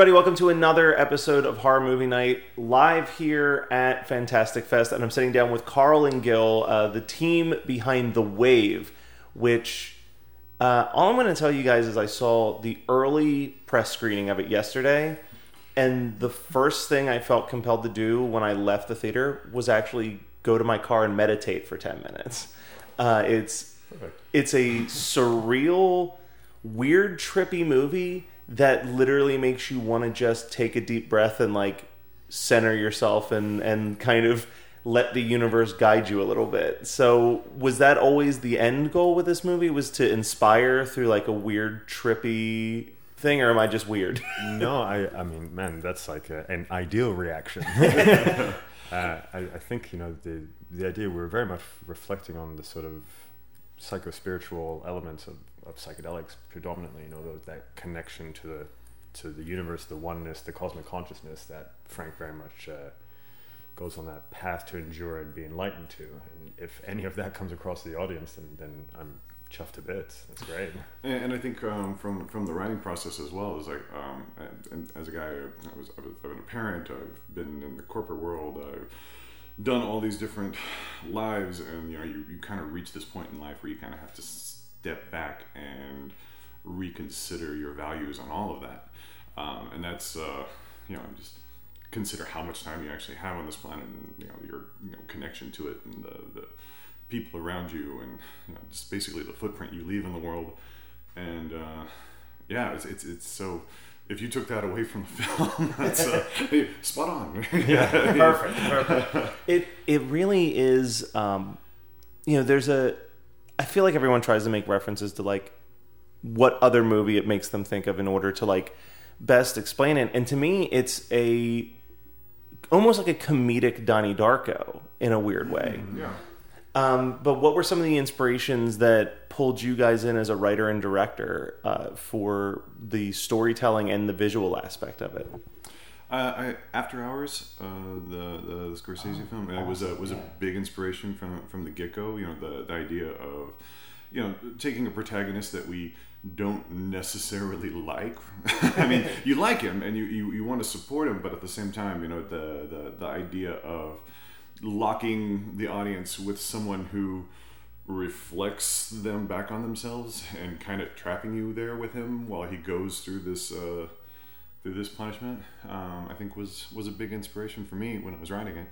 Everybody, welcome to another episode of Horror Movie Night live here at Fantastic Fest, and I'm sitting down with Carl and Gil, uh, the team behind The Wave. Which uh, all I'm going to tell you guys is I saw the early press screening of it yesterday, and the first thing I felt compelled to do when I left the theater was actually go to my car and meditate for ten minutes. Uh, it's it's a surreal, weird, trippy movie that literally makes you want to just take a deep breath and like center yourself and and kind of let the universe guide you a little bit. So was that always the end goal with this movie was to inspire through like a weird trippy thing or am I just weird? no, I, I mean, man, that's like a, an ideal reaction. uh, I, I think you know the the idea we're very much reflecting on the sort of psycho spiritual elements of, of psychedelics predominantly. You know, that connection to the to the universe, the oneness, the cosmic consciousness that Frank very much uh, goes on that path to endure and be enlightened to. And if any of that comes across the audience, then then I'm chuffed to bits. That's great. And, and I think um, from from the writing process as well is like, um, and as a guy, I was I was I've been a parent. I've been in the corporate world. I've done all these different lives, and you know, you, you kind of reach this point in life where you kind of have to step back and reconsider your values on all of that. Um, and that's uh, you know just consider how much time you actually have on this planet, and you know your you know, connection to it, and the, the people around you, and you know, just basically the footprint you leave in the world. And uh, yeah, it's, it's it's so. If you took that away from the film, that's uh, spot on. perfect, perfect. It it really is. Um, you know, there's a. I feel like everyone tries to make references to like what other movie it makes them think of in order to like best explain it. And to me, it's a almost like a comedic Donnie Darko in a weird way. yeah. Um, but what were some of the inspirations that pulled you guys in as a writer and director uh, for the storytelling and the visual aspect of it? Uh, I, After Hours, uh, the the Scorsese film, it was a was a big inspiration from from the get go. You know, the the idea of you know taking a protagonist that we don't necessarily like. I mean, you like him and you, you, you want to support him, but at the same time, you know, the the, the idea of locking the audience with someone who reflects them back on themselves and kind of trapping you there with him while he goes through this uh, through this punishment. Um, I think was was a big inspiration for me when I was writing it.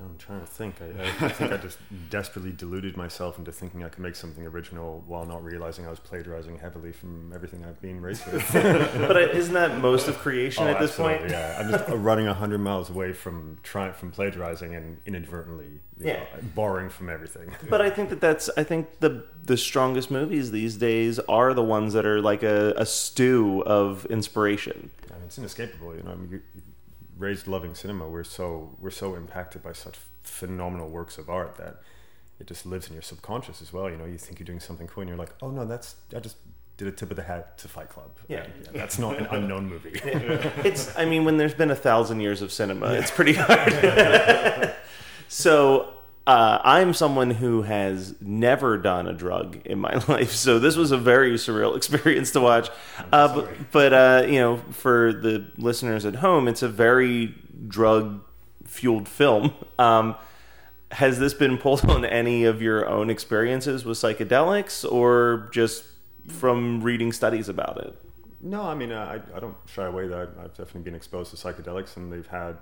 I'm trying to think. I, I think I just desperately deluded myself into thinking I could make something original while not realizing I was plagiarizing heavily from everything I've been raised with. but isn't that most of creation Oh, at this point? Yeah, I'm just running hundred miles away from trying from plagiarizing and inadvertently, you Yeah. know, borrowing from everything. But I think that that's I think the the strongest movies these days are the ones that are like a, a stew of inspiration. I mean, it's inescapable. You know, I mean, you, raised loving cinema, we're so we're so impacted by such phenomenal works of art that it just lives in your subconscious as well. You know, you think you're doing something cool, and you're like, oh no, that's I just did a tip of the hat to Fight Club. Yeah. And, that's not an unknown movie. It's I mean when there's been a thousand years of cinema, it's pretty hard. so uh, I'm someone who has never done a drug in my life, so this was a very surreal experience to watch. Uh, but but uh, you know, for the listeners at home, it's a very drug fueled film. Um, has this been pulled on any of your own experiences with psychedelics, or just from reading studies about it? No, I mean, uh, I, I don't shy away. That I've definitely been exposed to psychedelics, and they've had,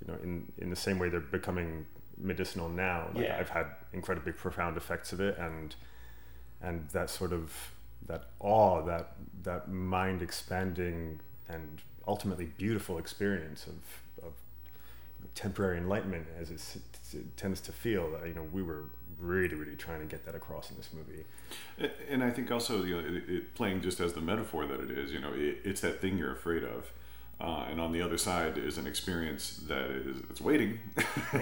you know, in in the same way they're becoming medicinal now. Like, Yeah. I've had incredibly profound effects of it, and and that sort of that awe, that that mind expanding and ultimately beautiful experience of of temporary enlightenment, as it, it tends to feel. That you know, we were really, really trying to get that across in this movie. And I think also, you know, it, it, playing just as the metaphor that it is, you know, it, it's that thing you're afraid of. Uh, and on the other side is an experience that is it's waiting.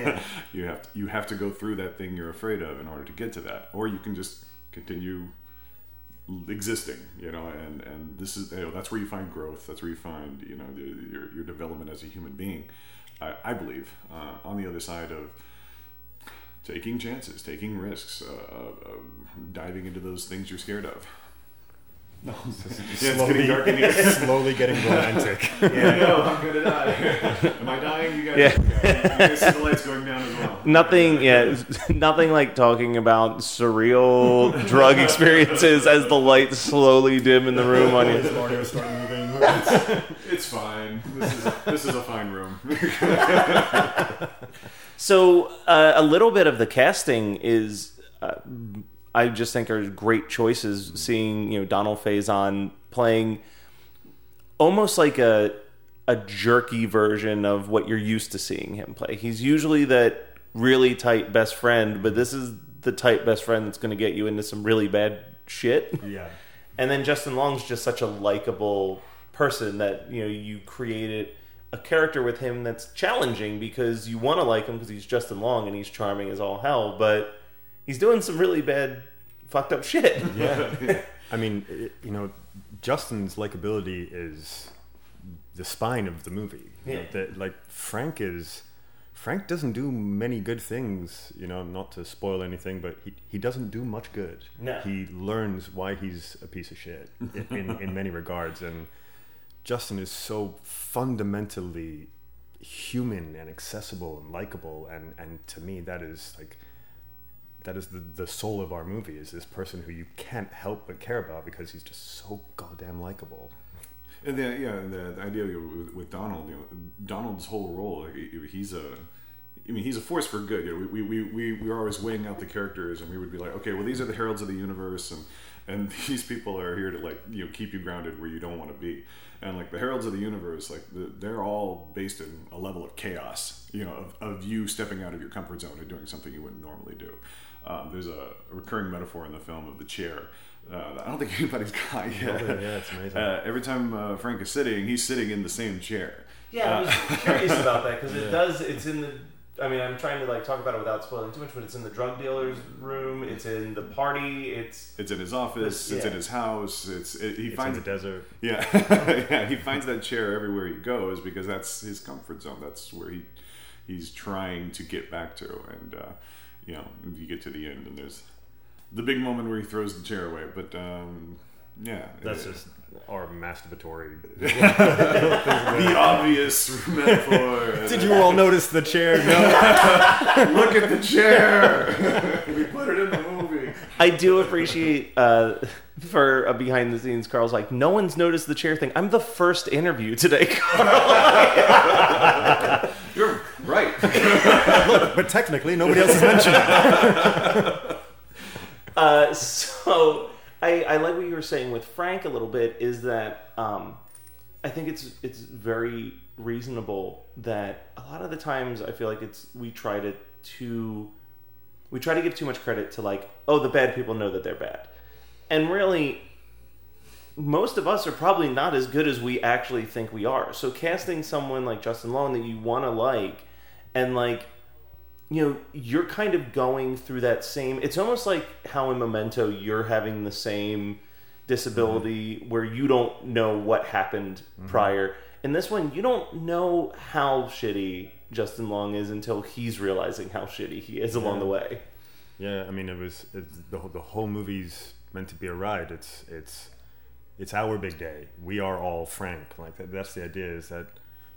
you have to, you have to go through that thing you're afraid of in order to get to that, or you can just continue existing. You know, and and this is you know that's where you find growth. That's where you find you know the, your your development as a human being. I, I believe uh, on the other side of taking chances, taking risks, uh, diving into those things you're scared of. No, yeah, it's getting dark in here. slowly getting romantic. yeah, no, I'm gonna die. Am I dying? You guys, Yeah. okay. you guys see the lights going down as well. Nothing, yeah, nothing like talking about surreal drug experiences as the lights slowly dim in the room on you. audio start moving. It's fine. This is a, this is a fine room. So uh, a little bit of the casting is, uh, I just think, are great choices. Seeing you know Donald Faison playing almost like a a jerky version of what you're used to seeing him play. He's usually that really tight best friend, but this is the tight best friend that's going to get you into some really bad shit. Yeah. And then Justin Long's just such a likable person that you know you created a character with him that's challenging because you want to like him because he's Justin Long and he's charming as all hell, but he's doing some really bad, fucked up shit. Yeah. I mean, it, you know, Justin's likability is the spine of the movie. Yeah. that, like Frank is. Frank doesn't do many good things, you know, not to spoil anything, but he, he doesn't do much good. No. He learns why he's a piece of shit in, in, in many regards. And Justin is so fundamentally human and accessible and likable. And, and to me, that is like, that is the, the soul of our movie is this person who you can't help but care about because he's just so goddamn likable. And the, yeah, the, the idea with, with Donald, you know, Donald's whole role, like, he- he's a, I mean, he's a force for good. You know, we, we, we, we were always weighing out the characters, and we would be like, okay, well, these are the heralds of the universe, and and these people are here to like you know keep you grounded where you don't want to be. And like the heralds of the universe, like the, they're all based in a level of chaos, you know, of, of you stepping out of your comfort zone and doing something you wouldn't normally do. Um, there's a recurring metaphor in the film of the chair. Uh, I don't think anybody's got yet. yeah, it's amazing. Uh, every time uh, Frank is sitting, he's sitting in the same chair. Yeah, I was curious about that because it does. It's in the. I mean, I'm trying to like talk about it without spoiling too much, but it's in the drug dealer's room. It's in the party. It's It's in his office. It's in his house. It's it, he It's finds in the desert. Yeah, yeah. He finds that chair everywhere he goes because that's his comfort zone. That's where he he's trying to get back to. And uh, you know, you get to the end, and there's the big moment where he throws the chair away. But um, yeah, That's uh, just our masturbatory. the obvious metaphor. Did you all notice the chair? No. look at the chair? we put it in the movie. I do appreciate uh, for a behind the scenes. Carl's like, no one's noticed the chair thing. I'm the first interview today, Carl. You're right. Look, but technically, nobody else has mentioned it. Uh, so I, I like what you were saying with Frank a little bit. Is that um, I think it's it's very reasonable that a lot of the times I feel like it's we try to too we try to give too much credit to like oh the bad people know that they're bad, and really most of us are probably not as good as we actually think we are. So casting someone like Justin Long that you want to like, and like, you know, you're kind of going through that same. It's almost like how in Memento you're having the same disability mm-hmm. where you don't know what happened mm-hmm. prior. In this one, you don't know how shitty Justin Long is until he's realizing how shitty he is along the way. Yeah, I mean, it was it's, the whole- the whole movie's meant to be a ride. It's it's it's our big day. We are all Frank. Like that, that's the idea. Is that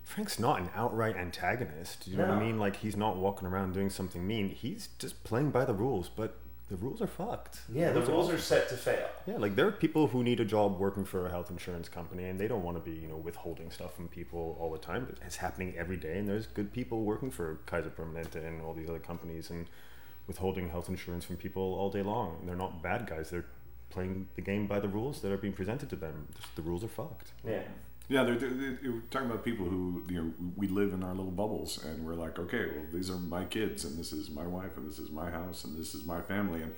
Frank's not an outright antagonist. You know what I mean? Like he's not walking around doing something mean. He's just playing by the rules. But the rules are fucked. Yeah, the Rules rules are set to fail. Yeah, like there are people who need a job working for a health insurance company, and they don't want to be, you know, withholding stuff from people all the time. It's happening every day, and there's good people working for Kaiser Permanente and all these other companies, and withholding health insurance from people all day long. And they're not bad guys; they're playing the game by the rules that are being presented to them. Just the rules are fucked. Yeah. Yeah, they're, they're, they're talking about people who you know we live in our little bubbles, and we're like, okay, well, these are my kids, and this is my wife, and this is my house, and this is my family, and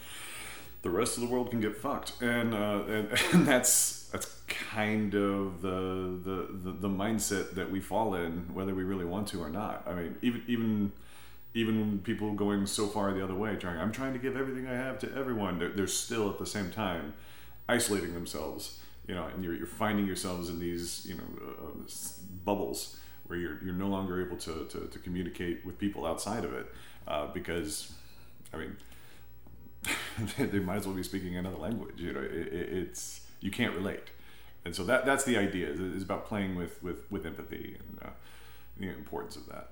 the rest of the world can get fucked, and uh, and, and that's that's kind of the, the the the mindset that we fall in, whether we really want to or not. I mean, even even even people going so far the other way, trying, I'm trying to give everything I have to everyone. They're, they're still at the same time isolating themselves, you know, and you're, you're finding yourselves in these, you know, uh, bubbles where you're, you're no longer able to, to, to communicate with people outside of it uh, because, I mean, they might as well be speaking another language. You know, it, it, it's you can't relate, and so that that's the idea. Is, is about playing with with, with empathy and uh, the importance of that.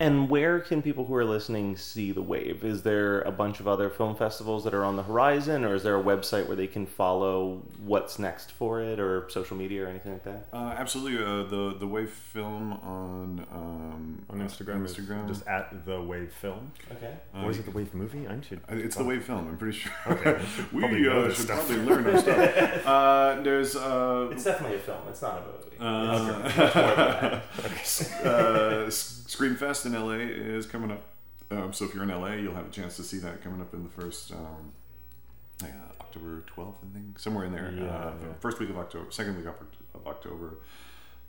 And where can people who are listening see the wave? Is there a bunch of other film festivals that are on the horizon, or is there a website where they can follow what's next for it, or social media, or anything like that? Uh, absolutely, uh, the the wave film on um, On Instagram, is Instagram. just at the Wave Film, Okay. or is it the Wave Movie? I should. Uh, It's the Wave Film. I'm pretty sure. Okay, we probably uh, should stuff. probably learn our stuff. Uh, there's uh, It's definitely a film. It's not a movie. uh, uh, S- Screamfest in LA is coming up. Um, so if you're in LA, you'll have a chance to see that coming up in the first um, uh, October 12th, I think, somewhere in there. Yeah, uh, yeah. First week of October, second week of, of October,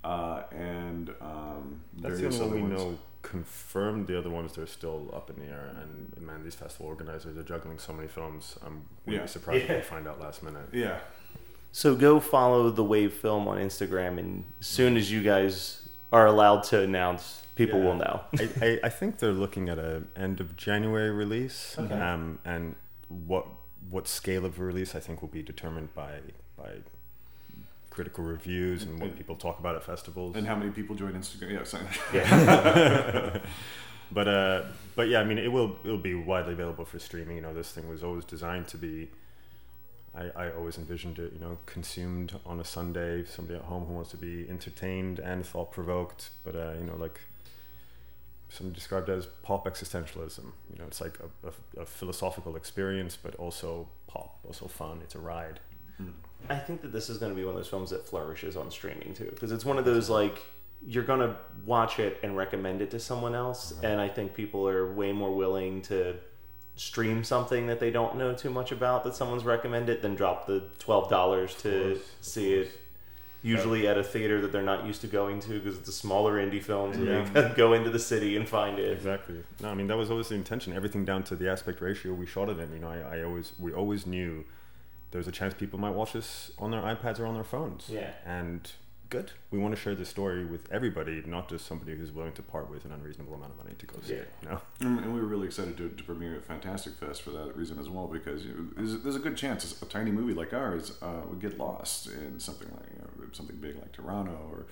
uh, and um, That's the only one we ones. know confirmed. The other ones they're still up in the air. And man, these festival organizers are juggling so many films. I'm really Yeah. surprised if Yeah. they find out last minute. Yeah. So go follow the Wave Film on Instagram, and as soon as you guys are allowed to announce, people Yeah. will know. I, I, I think they're looking at a end of January release. Okay. Um, and what what scale of release I think will be determined by by critical reviews and what people talk about at festivals. And how many people join Instagram? Yeah, so- but uh, but yeah, I mean, it will it'll be widely available for streaming. You know, this thing was always designed to be. I, I always envisioned it, you know, consumed on a Sunday. Somebody at home who wants to be entertained and thought provoked, but uh, you know, like some described as pop existentialism. You know, it's like a, a, a philosophical experience, but also pop, also fun. It's a ride. Hmm. I think that this is going to be one of those films that flourishes on streaming too, because it's one of those like you're going to watch it and recommend it to someone else, and I think people are way more willing to stream something that they don't know too much about that someone's recommended than drop the twelve dollars to see it. Usually at a theater that they're not used to going to because it's a smaller indie films and Yeah. they gotta go into the city and find it. Exactly. No, I mean that was always the intention. Everything down to the aspect ratio we shot it in. You know, I, I always we always knew there was a chance people might watch this on their iPads or on their phones. Yeah. And good. We want to share this story with everybody, not just somebody who's willing to part with an unreasonable amount of money to go see Yeah. it. You know. And and we were really excited to, to premiere at Fantastic Fest for that reason as well, because you know, there's, there's a good chance a tiny movie like ours uh, would get lost in something like you know, something big like Toronto or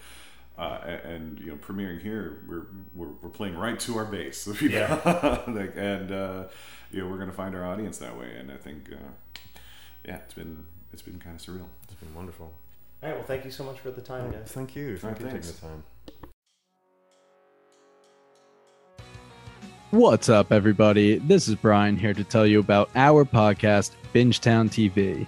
uh, and, you know, premiering here, we're, we're, we're playing right to our base. yeah. like, and, uh, you know, we're going to find our audience that way. And I think, uh, yeah, it's been, it's been kind of surreal. It's been wonderful. All right. Well, thank you so much for the time, guys. Thank you. Thank you for taking the time. What's up, everybody? This is Brian here to tell you about our podcast, Bingetown TV.